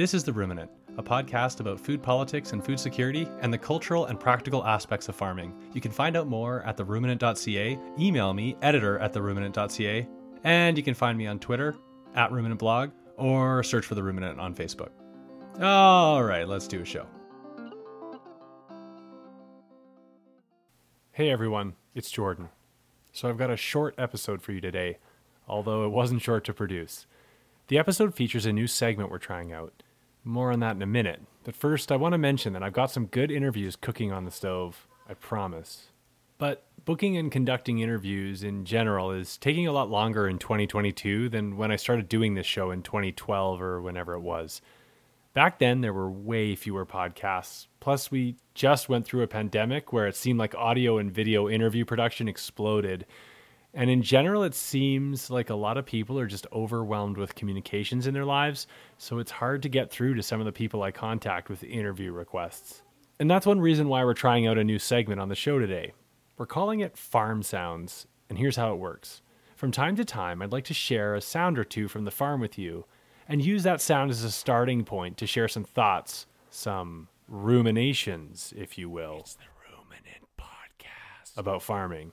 This is The Ruminant, a podcast about food politics and food security and the cultural and practical aspects of farming. You can find out more at theruminant.ca, email me, editor at theruminant.ca, and you can find me on Twitter, at ruminantblog, or search for The Ruminant on Facebook. All right, let's do a show. Hey everyone, it's Jordan. So I've got a short episode for you today, although it wasn't short to produce. The episode features a new segment we're trying out. More on that in a minute, but first I want to mention that I've got some good interviews cooking on the stove, I promise. But booking and conducting interviews in general is taking a lot longer in 2022 than when I started doing this show in 2012 or whenever it was. Back then, there were way fewer podcasts. Plus, we just went through a pandemic where it seemed like audio and video interview production exploded. And in general, it seems like a lot of people are just overwhelmed with communications in their lives, so it's hard to get through to some of the people I contact with interview requests. And that's one reason why we're trying out a new segment on the show today. We're calling it Farm Sounds, and here's how it works. From time to time, I'd like to share a sound or two from the farm with you and use that sound as a starting point to share some thoughts, some ruminations, if you will. It's the Ruminant Podcast. About farming,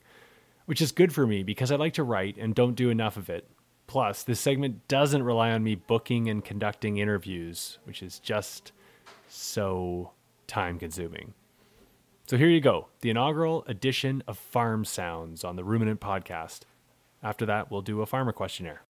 which is good for me because I like to write and don't do enough of it. Plus, this segment doesn't rely on me booking and conducting interviews, which is just so time consuming. So here you go, the inaugural edition of Farm Sounds on the Ruminant Podcast. After that, we'll do a farmer questionnaire.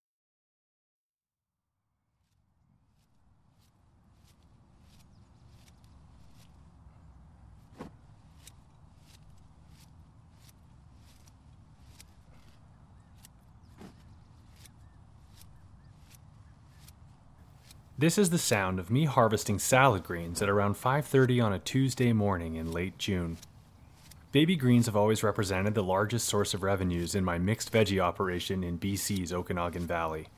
This is the sound of me harvesting salad greens at around 5:30 on a Tuesday morning in late June. Baby greens have always represented the largest source of revenues in my mixed veggie operation in BC's Okanagan Valley.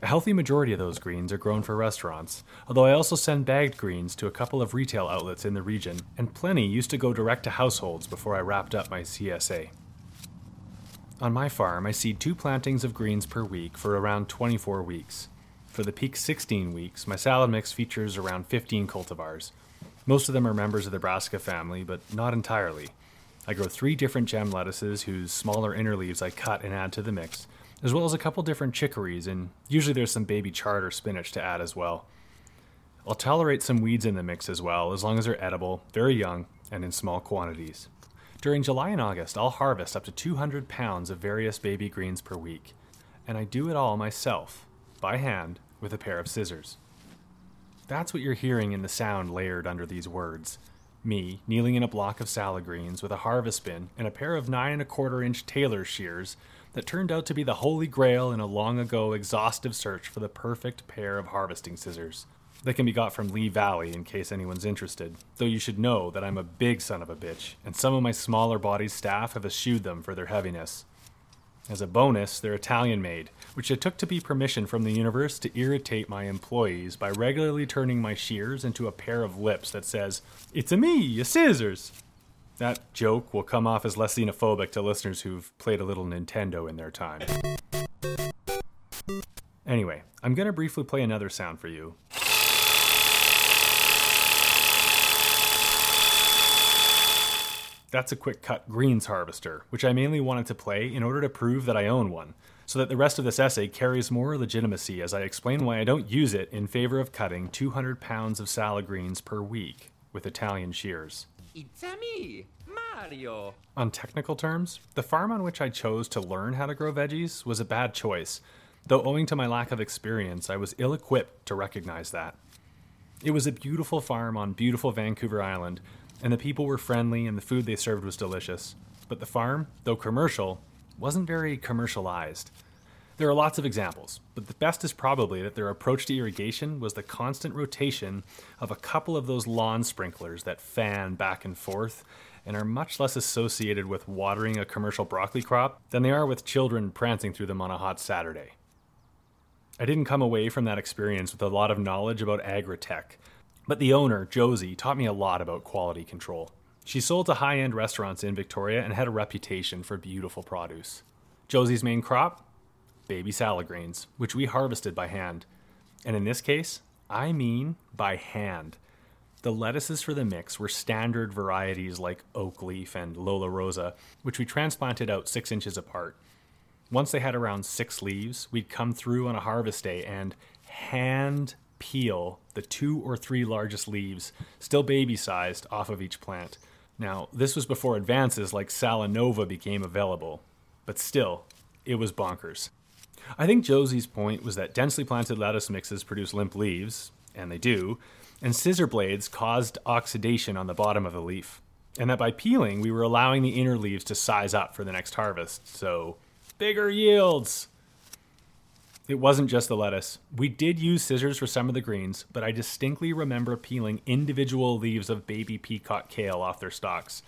A healthy majority of those greens are grown for restaurants, although I also send bagged greens to a couple of retail outlets in the region, and plenty used to go direct to households before I wrapped up my CSA. On my farm, I seed two plantings of greens per week for around 24 weeks. For the peak 16 weeks, my salad mix features around 15 cultivars. Most of them are members of the brassica family, but not entirely. I grow three different gem lettuces whose smaller inner leaves I cut and add to the mix, as well as a couple different chicories, and usually there's some baby chard or spinach to add as well. I'll tolerate some weeds in the mix as well, as long as they're edible, very young, and in small quantities. During July and August, I'll harvest up to 200 pounds of various baby greens per week, and I do it all myself, by hand, with a pair of scissors. That's what you're hearing in the sound layered under these words. Me kneeling in a block of salad greens with a harvest bin and a pair of nine and a quarter inch tailor shears that turned out to be the holy grail in a long ago exhaustive search for the perfect pair of harvesting scissors. They can be got from Lee Valley in case anyone's interested, though you should know that I'm a big son of a bitch, and some of my smaller bodied staff have eschewed them for their heaviness. As a bonus, they're Italian made, which I took to be permission from the universe to irritate my employees by regularly turning my shears into a pair of lips that says, It's a me, a scissors. That joke will come off as less xenophobic to listeners who've played a little Nintendo in their time. Anyway, I'm to briefly play another sound for you. That's a quick cut greens harvester, which I mainly wanted to play in order to prove that I own one, so that the rest of this essay carries more legitimacy as I explain why I don't use it in favor of cutting 200 pounds of salad greens per week with Italian shears. It's a me, Mario. On technical terms, the farm on which I chose to learn how to grow veggies was a bad choice, though owing to my lack of experience, I was ill equipped to recognize that. It was a beautiful farm on beautiful Vancouver Island, and the people were friendly and the food they served was delicious. But the farm, though commercial, wasn't very commercialized. There are lots of examples, but the best is probably that their approach to irrigation was the constant rotation of a couple of those lawn sprinklers that fan back and forth and are much less associated with watering a commercial broccoli crop than they are with children prancing through them on a hot Saturday. I didn't come away from that experience with a lot of knowledge about agri-tech, but the owner, Josie, taught me a lot about quality control. She sold to high end restaurants in Victoria and had a reputation for beautiful produce. Josie's main crop? Baby salad greens, which we harvested by hand. And in this case, I mean by hand. The lettuces for the mix were standard varieties like Oak Leaf and Lollo Rossa, which we transplanted out six inches apart. Once they had around six leaves, we'd come through on a harvest day and hand peel the two or three largest leaves, still baby sized, off of each plant. Now, this was before advances like Salanova became available, but still, it was bonkers. I think Josie's point was that densely planted lettuce mixes produce limp leaves, and they do, and scissor blades caused oxidation on the bottom of the leaf. And that by peeling, we were allowing the inner leaves to size up for the next harvest. So, bigger yields! It wasn't just the lettuce. We did use scissors for some of the greens, but I distinctly remember peeling individual leaves of baby peacock kale off their stalks.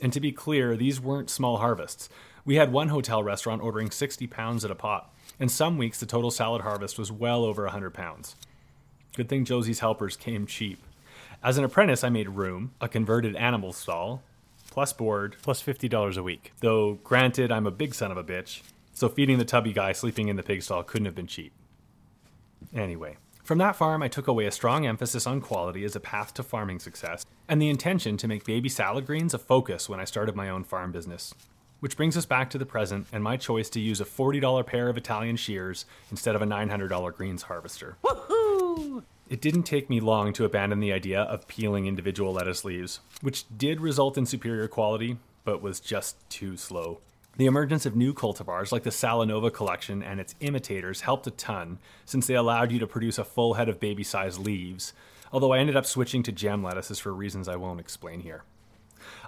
And to be clear, these weren't small harvests. We had one hotel restaurant ordering 60 pounds at a pot, and some weeks the total salad harvest was well over 100 pounds. Good thing Josie's helpers came cheap. As an apprentice, I made room, a converted animal stall, plus board, plus $50 a week. Though, granted, I'm a big son of a bitch, so feeding the tubby guy sleeping in the pig stall couldn't have been cheap. Anyway, from that farm, I took away a strong emphasis on quality as a path to farming success, and the intention to make baby salad greens a focus when I started my own farm business. Which brings us back to the present and my choice to use a $40 pair of Italian shears instead of a $900 greens harvester. Woohoo! It didn't take me long to abandon the idea of peeling individual lettuce leaves, which did result in superior quality, but was just too slow. The emergence of new cultivars like the Salanova collection and its imitators helped a ton, since they allowed you to produce a full head of baby sized leaves, although I ended up switching to gem lettuces for reasons I won't explain here.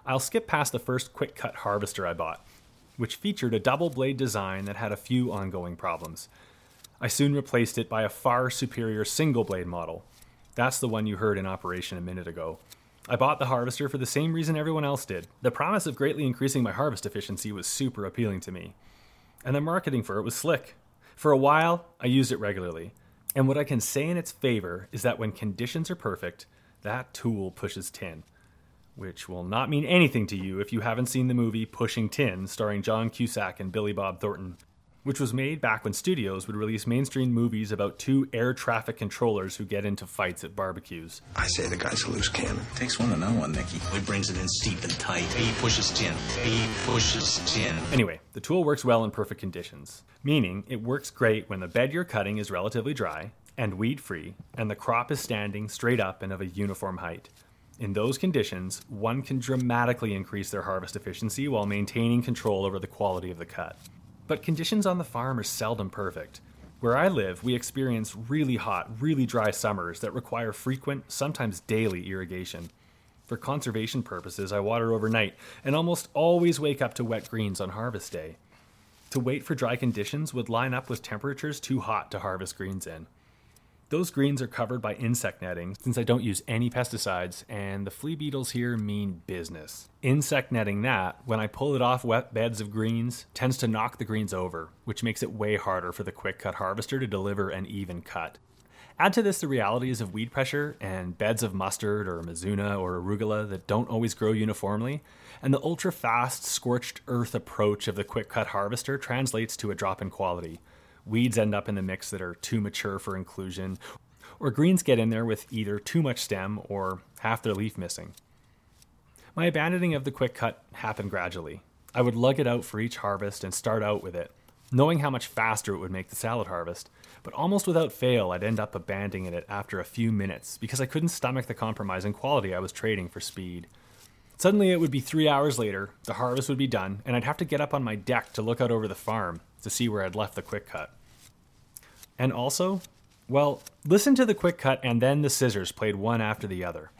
I'll skip past the first quick cut harvester I bought, which featured a double blade design that had a few ongoing problems. I soon replaced it by a far superior single blade model. That's the one you heard in operation a minute ago. I bought the harvester for the same reason everyone else did. The promise of greatly increasing my harvest efficiency was super appealing to me. And the marketing for it was slick. For a while, I used it regularly. And what I can say in its favor is that when conditions are perfect, that tool pushes tin which will not mean anything to you if you haven't seen the movie Pushing Tin, starring John Cusack and Billy Bob Thornton, which was made back when studios would release mainstream movies about two air traffic controllers who get into fights at barbecues. I say the guy's a loose cannon. Takes one to know one, Nicky. He brings it in steep and tight. He pushes tin. He pushes tin. Anyway, the tool works well in perfect conditions, meaning it works great when the bed you're cutting is relatively dry and weed free, and the crop is standing straight up and of a uniform height. In those conditions, one can dramatically increase their harvest efficiency while maintaining control over the quality of the cut. But conditions on the farm are seldom perfect. Where I live, we experience really hot, really dry summers that require frequent, sometimes daily irrigation. For conservation purposes, I water overnight and almost always wake up to wet greens on harvest day. To wait for dry conditions would line up with temperatures too hot to harvest greens in. Those greens are covered by insect netting since I don't use any pesticides, and the flea beetles here mean business. Insect netting that, when I pull it off wet beds of greens, tends to knock the greens over, which makes it way harder for the quick cut harvester to deliver an even cut. Add to this the realities of weed pressure and beds of mustard or mizuna or arugula that don't always grow uniformly, and the ultra fast, scorched earth approach of the quick cut harvester translates to a drop in quality weeds end up in the mix that are too mature for inclusion, or greens get in there with either too much stem or half their leaf missing. My abandoning of the quick cut happened gradually. I would lug it out for each harvest and start out with it, knowing how much faster it would make the salad harvest, but almost without fail, I'd end up abandoning it after a few minutes because I couldn't stomach the compromise in quality I was trading for speed. Suddenly, it would be three hours later, the harvest would be done, and I'd have to get up on my deck to look out over the farm to see where I'd left the quick cut. And also, well, listen to the quick cut and then the scissors played one after the other.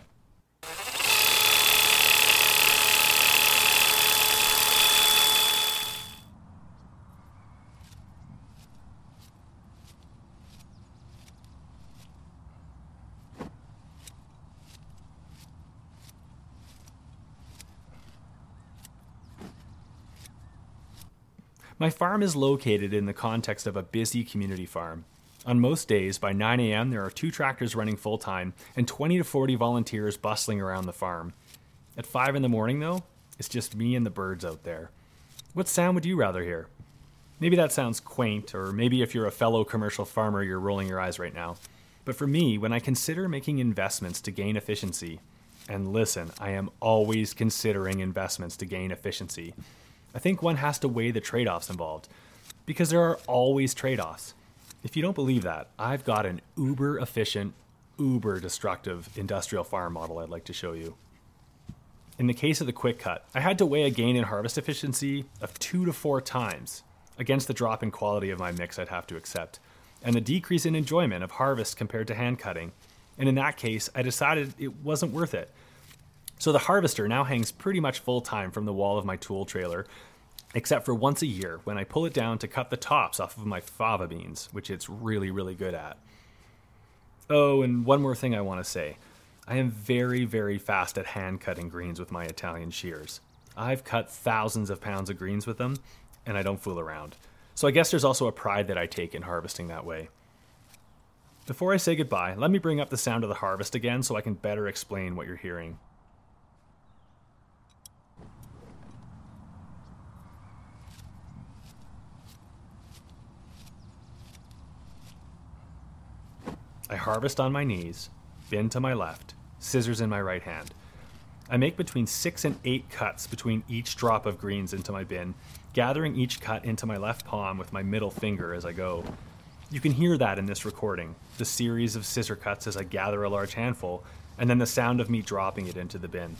My farm is located in the context of a busy community farm. On most days, by 9 a.m., there are two tractors running full time and 20 to 40 volunteers bustling around the farm. At 5 in the morning, though, it's just me and the birds out there. What sound would you rather hear? Maybe that sounds quaint, or maybe if you're a fellow commercial farmer, you're rolling your eyes right now. But for me, when I consider making investments to gain efficiency, and listen, I am always considering investments to gain efficiency, I think one has to weigh the trade offs involved. Because there are always trade offs. If you don't believe that, I've got an uber efficient, uber destructive industrial farm model I'd like to show you. In the case of the quick cut, I had to weigh a gain in harvest efficiency of two to four times against the drop in quality of my mix I'd have to accept, and the decrease in enjoyment of harvest compared to hand cutting. And in that case, I decided it wasn't worth it. So the harvester now hangs pretty much full time from the wall of my tool trailer, except for once a year when I pull it down to cut the tops off of my fava beans, which it's really, really good at. Oh, and one more thing I want to say. I am very, very fast at hand cutting greens with my Italian shears. I've cut thousands of pounds of greens with them, and I don't fool around. So I guess there's also a pride that I take in harvesting that way. Before I say goodbye, let me bring up the sound of the harvest again so I can better explain what you're hearing. Harvest on my knees, bin to my left, scissors in my right hand. I make between six and eight cuts between each drop of greens into my bin, gathering each cut into my left palm with my middle finger as I go. You can hear that in this recording the series of scissor cuts as I gather a large handful, and then the sound of me dropping it into the bin.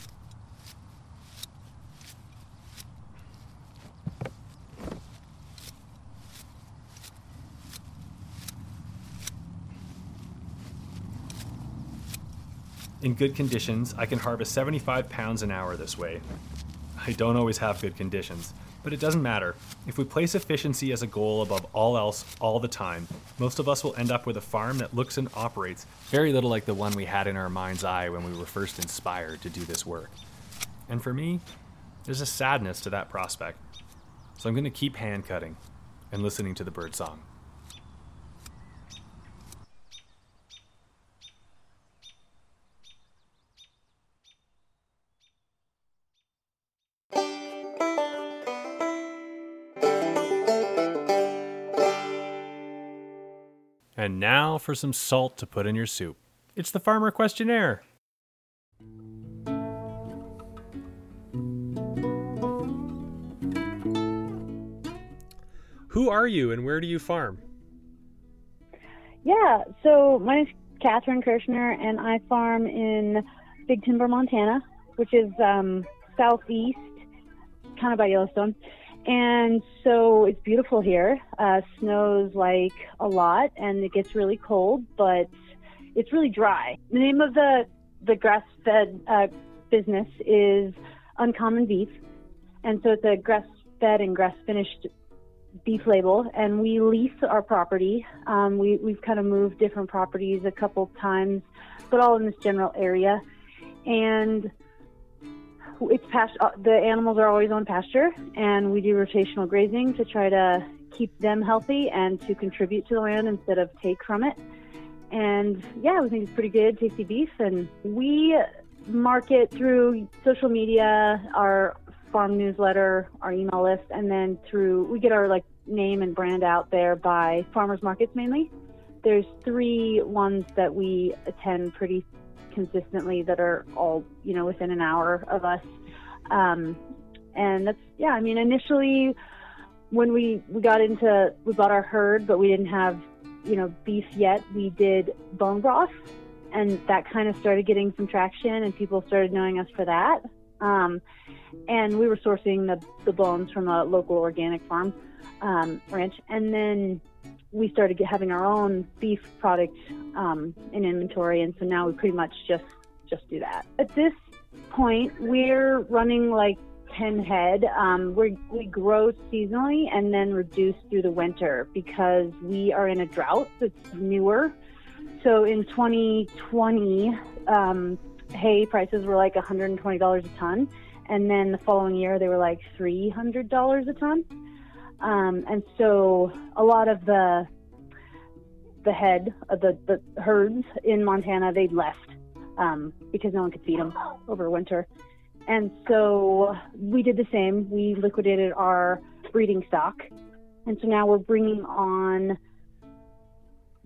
In good conditions, I can harvest 75 pounds an hour this way. I don't always have good conditions, but it doesn't matter. If we place efficiency as a goal above all else all the time, most of us will end up with a farm that looks and operates very little like the one we had in our mind's eye when we were first inspired to do this work. And for me, there's a sadness to that prospect. So I'm going to keep hand cutting and listening to the bird And now for some salt to put in your soup. It's the Farmer Questionnaire. Who are you and where do you farm? Yeah, so my name's Catherine Kirschner, and I farm in Big Timber, Montana, which is um, southeast, kind of by Yellowstone. And so it's beautiful here. Uh, snows like a lot, and it gets really cold, but it's really dry. The name of the the grass-fed uh, business is Uncommon Beef, and so it's a grass-fed and grass-finished beef label, and we lease our property. Um, we we've kind of moved different properties a couple times, but all in this general area, and it's past, uh, the animals are always on pasture, and we do rotational grazing to try to keep them healthy and to contribute to the land instead of take from it. And yeah, we think it's pretty good, tasty beef. And we market through social media, our farm newsletter, our email list, and then through we get our like name and brand out there by farmers markets mainly. There's three ones that we attend pretty consistently that are all you know within an hour of us. Um, and that's yeah i mean initially when we we got into we bought our herd but we didn't have you know beef yet we did bone broth. And that kind of started getting some traction and people started knowing us for that. Um, and we were sourcing the, the bones from a local organic farm um, ranch. And then we started having our own beef product um, in inventory, and so now we pretty much just just do that. At this point, we're running like 10 head. Um, we we grow seasonally and then reduce through the winter because we are in a drought that's newer. So in 2020, um, hay prices were like $120 a ton, and then the following year they were like $300 a ton. Um, and so a lot of the the head of the, the herds in Montana they left um, because no one could feed them over winter. And so we did the same. We liquidated our breeding stock, and so now we're bringing on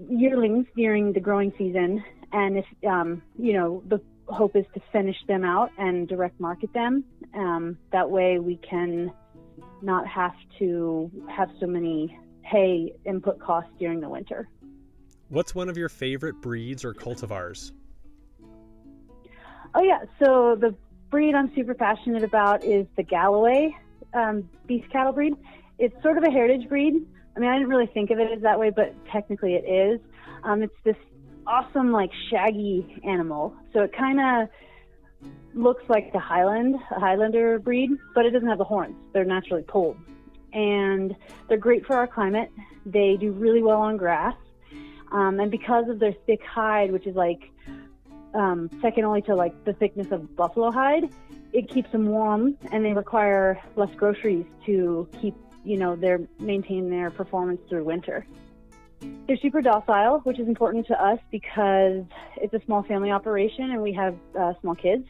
yearlings during the growing season, and if um, you know the hope is to finish them out and direct market them. Um, that way, we can not have to have so many hay input costs during the winter. What's one of your favorite breeds or cultivars? Oh yeah, so the breed I'm super passionate about is the Galloway um, beef cattle breed. It's sort of a heritage breed. I mean, I didn't really think of it as that way, but technically it is. Um, it's this awesome, like shaggy animal. So it kind of looks like the Highland, a Highlander breed, but it doesn't have the horns. They're naturally polled, and they're great for our climate. They do really well on grass, um, and because of their thick hide, which is like um, second only to like the thickness of buffalo hide, it keeps them warm, and they require less groceries to keep you know their maintain their performance through winter. They're super docile, which is important to us because it's a small family operation and we have uh, small kids.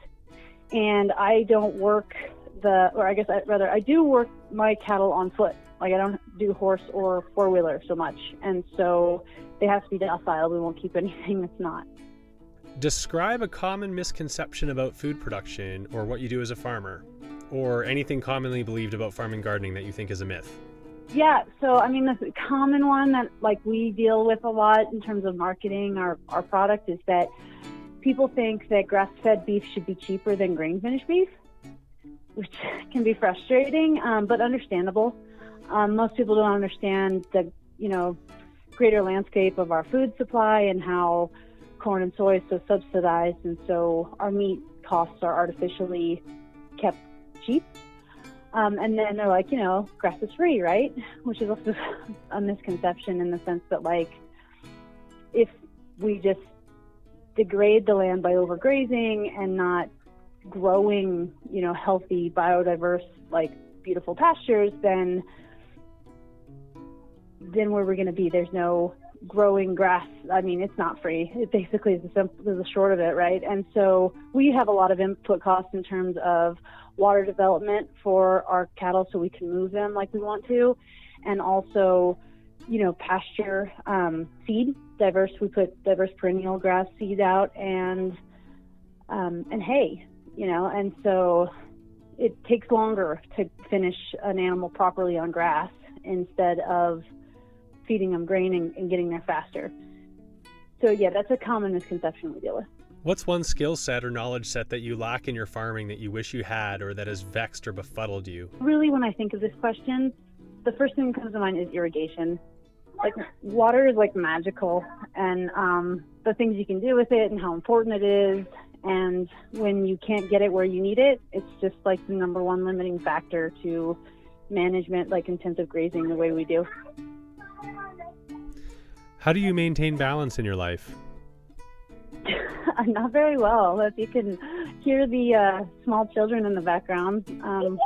And I don't work the, or I guess I, rather, I do work my cattle on foot. Like I don't do horse or four wheeler so much. And so they have to be docile. We won't keep anything that's not. Describe a common misconception about food production or what you do as a farmer, or anything commonly believed about farming gardening that you think is a myth. Yeah, so I mean, the common one that like we deal with a lot in terms of marketing our, our product is that people think that grass fed beef should be cheaper than grain finished beef, which can be frustrating, um, but understandable. Um, most people don't understand the, you know, greater landscape of our food supply and how corn and soy is so subsidized, and so our meat costs are artificially kept cheap. Um, and then they're like, you know, grass is free, right? Which is also a misconception in the sense that, like, if we just degrade the land by overgrazing and not growing, you know, healthy, biodiverse, like beautiful pastures, then then where we're going to be. There's no growing grass. I mean, it's not free. It basically is the, simple, is the short of it, right? And so we have a lot of input costs in terms of water development for our cattle so we can move them like we want to, and also, you know, pasture um, seed, diverse. We put diverse perennial grass seed out and um, and hay, you know, and so it takes longer to finish an animal properly on grass instead of feeding them grain and, and getting there faster. So yeah, that's a common misconception we deal with. What's one skill set or knowledge set that you lack in your farming that you wish you had or that has vexed or befuddled you? Really, when I think of this question, the first thing that comes to mind is irrigation. Like, water is like magical, and um, the things you can do with it and how important it is. And when you can't get it where you need it, it's just like the number one limiting factor to management, like intensive grazing, the way we do. How do you maintain balance in your life? not very well. If you can hear the uh, small children in the background. Um,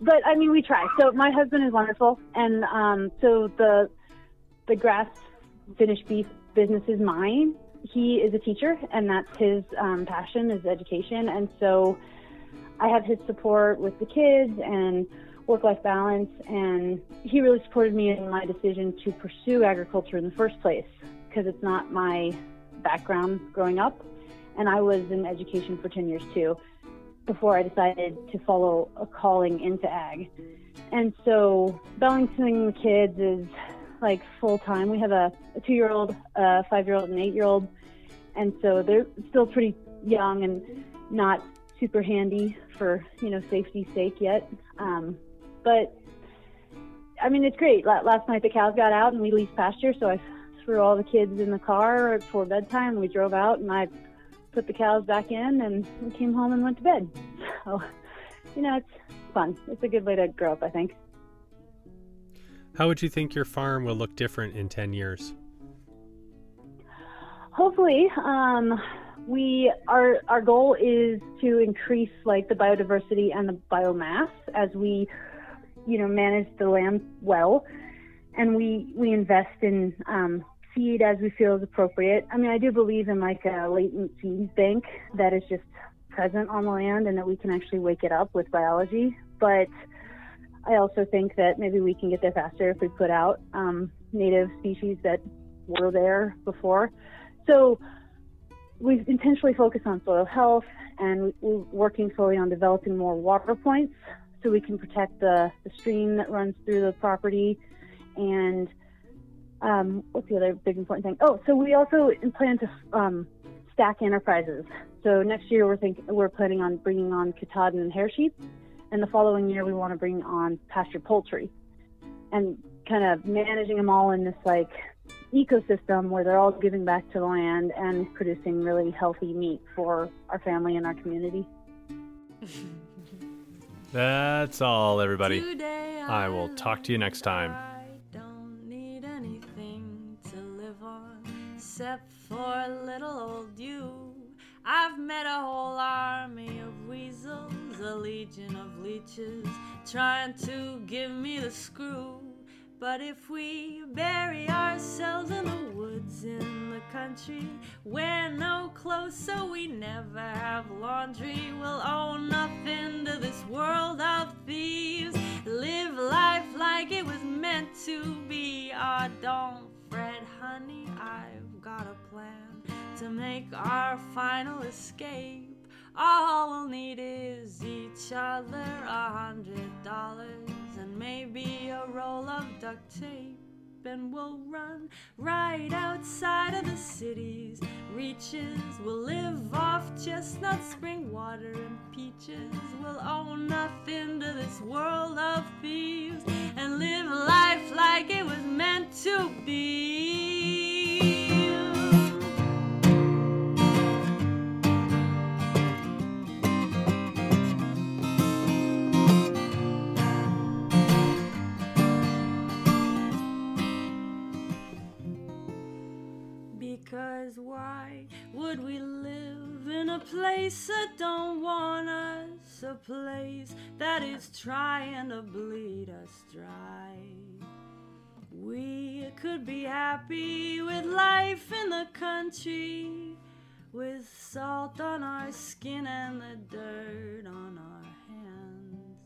but I mean, we try. So my husband is wonderful, and um, so the the grass finished beef business is mine. He is a teacher, and that's his um, passion is education, and so I have his support with the kids and work-life balance, and he really supported me in my decision to pursue agriculture in the first place because it's not my background growing up, and I was in education for 10 years too before I decided to follow a calling into ag. And so balancing the kids is like full time. We have a, a two year old, a five year old, and eight year old. And so they're still pretty young and not super handy for, you know, safety's sake yet. Um, but I mean, it's great. Last night the cows got out and we leased pasture, so I threw all the kids in the car before bedtime. We drove out and I put the cows back in and we came home and went to bed. So, you know, it's fun. It's a good way to grow up, I think. How would you think your farm will look different in 10 years? Hopefully, um, we our our goal is to increase like the biodiversity and the biomass as we, you know, manage the land well, and we we invest in um, seed as we feel is appropriate. I mean, I do believe in like a latent seed bank that is just present on the land and that we can actually wake it up with biology. But I also think that maybe we can get there faster if we put out um, native species that were there before. So we've intentionally focused on soil health and we're working slowly on developing more water points so we can protect the, the stream that runs through the property and um, what's the other big important thing? Oh, so we also plan to um, stack enterprises. So next year we're thinking we're planning on bringing on Katahdin and hair sheep, and the following year we want to bring on pasture poultry, and kind of managing them all in this like ecosystem where they're all giving back to the land and producing really healthy meat for our family and our community. That's all, everybody. Today I will talk to you next time. Trying to give me the screw. But if we bury ourselves in the woods in the country, wear no clothes so we never have laundry, we'll owe nothing to this world of thieves. Live life like it was meant to be. Ah, don't fret, honey, I've got a plan to make our final escape. All a hundred dollars, and maybe a roll of duct tape. And we'll run right outside of the city's reaches. We'll live off chestnuts, spring water, and peaches. We'll owe nothing to this world of thieves and live life like it was meant to be. Because why would we live in a place that don't want us? A place that is trying to bleed us dry. We could be happy with life in the country, with salt on our skin and the dirt on our hands.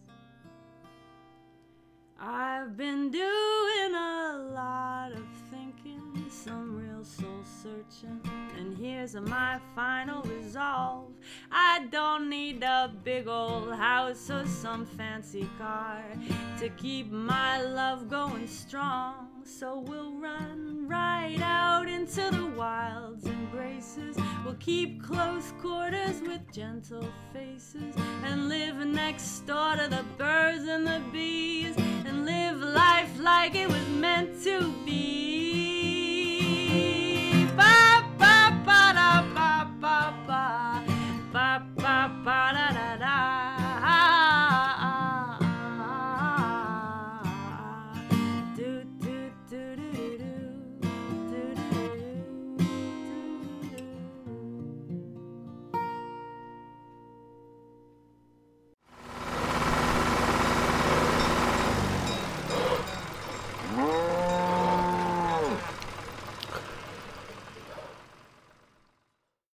I've been doing a lot of thinking, some real soul searching, and here's my final resolve. I don't need a big old house or some fancy car to keep my love going strong. So we'll run right out into the wild's embraces. We'll keep close quarters with gentle faces and live next door to the birds and the bees and live life like it was meant to be.